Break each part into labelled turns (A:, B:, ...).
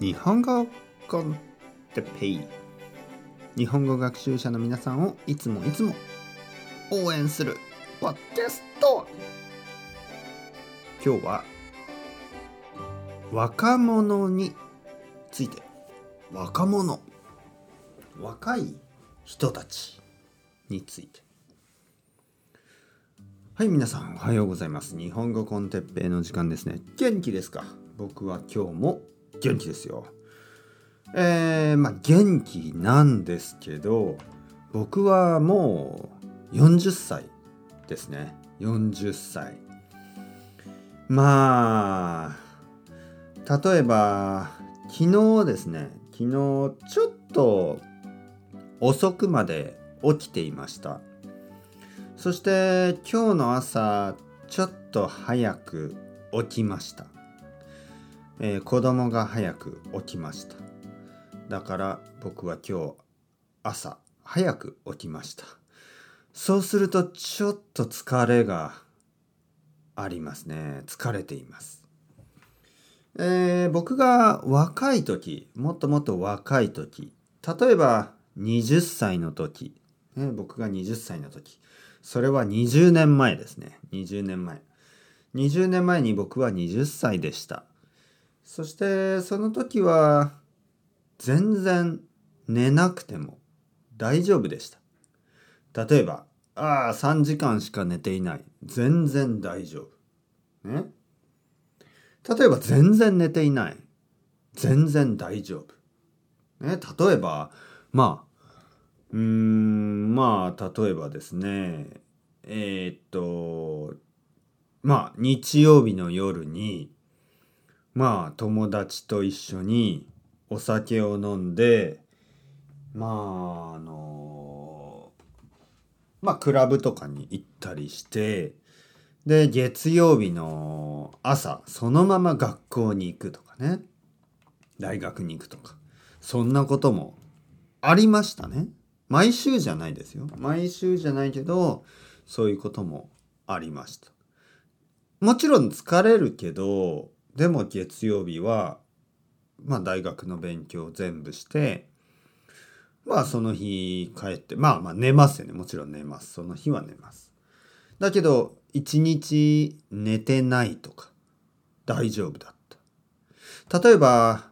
A: 日本語コンテペイ。日本語学習者の皆さんをいつもいつも応援するポッドキャスト。今日は若者について。若者。若い人たちについて。はい皆さんおはようございます。日本語コンテッペイの時間ですね。元気ですか？僕は今日も元気ですよ。えー、まあ元気なんですけど僕はもう40歳ですね。40歳。まあ例えば昨日ですね。昨日ちょっと遅くまで起きていました。そして今日の朝ちょっと早く起きました、えー、子供が早く起きました。だから僕は今日朝早く起きました。そうするとちょっと疲れがありますね。疲れています。えー、僕が若い時もっともっと若い時例えば20歳の時、ね、僕が20歳の時それは20年前ですね。20年前。20年前に僕は20歳でした。そしてその時は全然寝なくても大丈夫でした。例えばああ3時間しか寝ていない。全然大丈夫。ね。例えば全然寝ていない。全然大丈夫。ね、例えば、まあ、うーん、まあ、例えばですね、えー、っと、まあ、日曜日の夜に、まあ、友達と一緒にお酒を飲んで、まあ、あの、まあ、クラブとかに行ったりして、で、月曜日の朝、そのまま学校に行くとかね。大学に行くとか。そんなこともありましたね。毎週じゃないですよ。毎週じゃないけど、そういうこともありました。もちろん疲れるけど、でも月曜日は、まあ大学の勉強を全部して、まあその日帰って、まあまあ寝ますよね。もちろん寝ます。その日は寝ます。だけど、一日寝てないとか、大丈夫だった。例えば、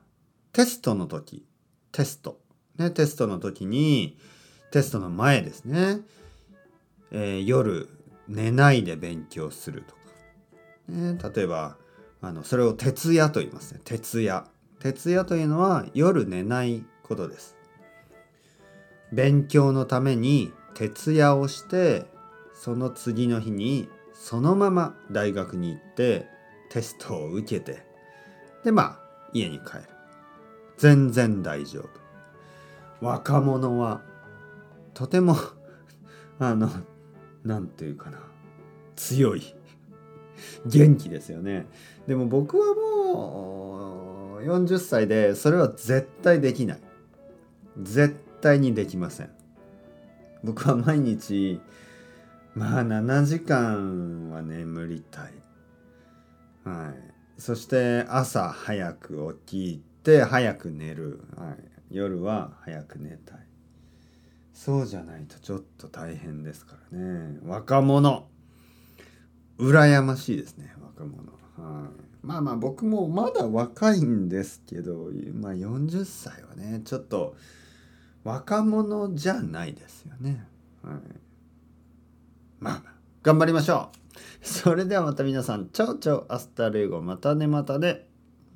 A: テストの時、テスト。ね、テストの時に、テストの前ですね。えー、夜、寝ないで勉強するとか。ね、例えば、あの、それを徹夜と言いますね。徹夜。徹夜というのは夜寝ないことです。勉強のために徹夜をしてその次の日にそのまま大学に行ってテストを受けてでまあ家に帰る全然大丈夫若者はとても あの何て言うかな強い元気ですよねでも僕はもう40歳でそれは絶対できない絶対にできません僕は毎日まあ7時間は眠りたい。はい。そして朝早く起きて早く寝る。はい。夜は早く寝たい。そうじゃないとちょっと大変ですからね。若者。羨ましいですね、若者。はい。まあまあ僕もまだ若いんですけど、まあ40歳はね、ちょっと若者じゃないですよね。はい。まあ、頑張りましょう。それではまた皆さん、 ciao ciao、 hasta luego、またねまたね、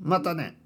A: またね。